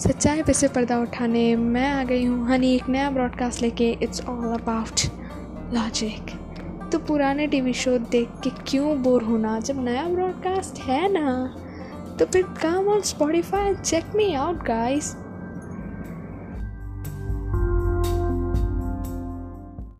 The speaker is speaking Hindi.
सच्चाई पे से पर्दा उठाने, मैं आ गई हूँ। हनी, एक नया ब्रॉडकास्ट लेके इट्स ऑल अबाउट लॉजिक तो पुराने टीवी शो देख के क्यों बोर होना? जब नया ब्रॉडकास्ट है ना तो फिर come on Spotify check me out guys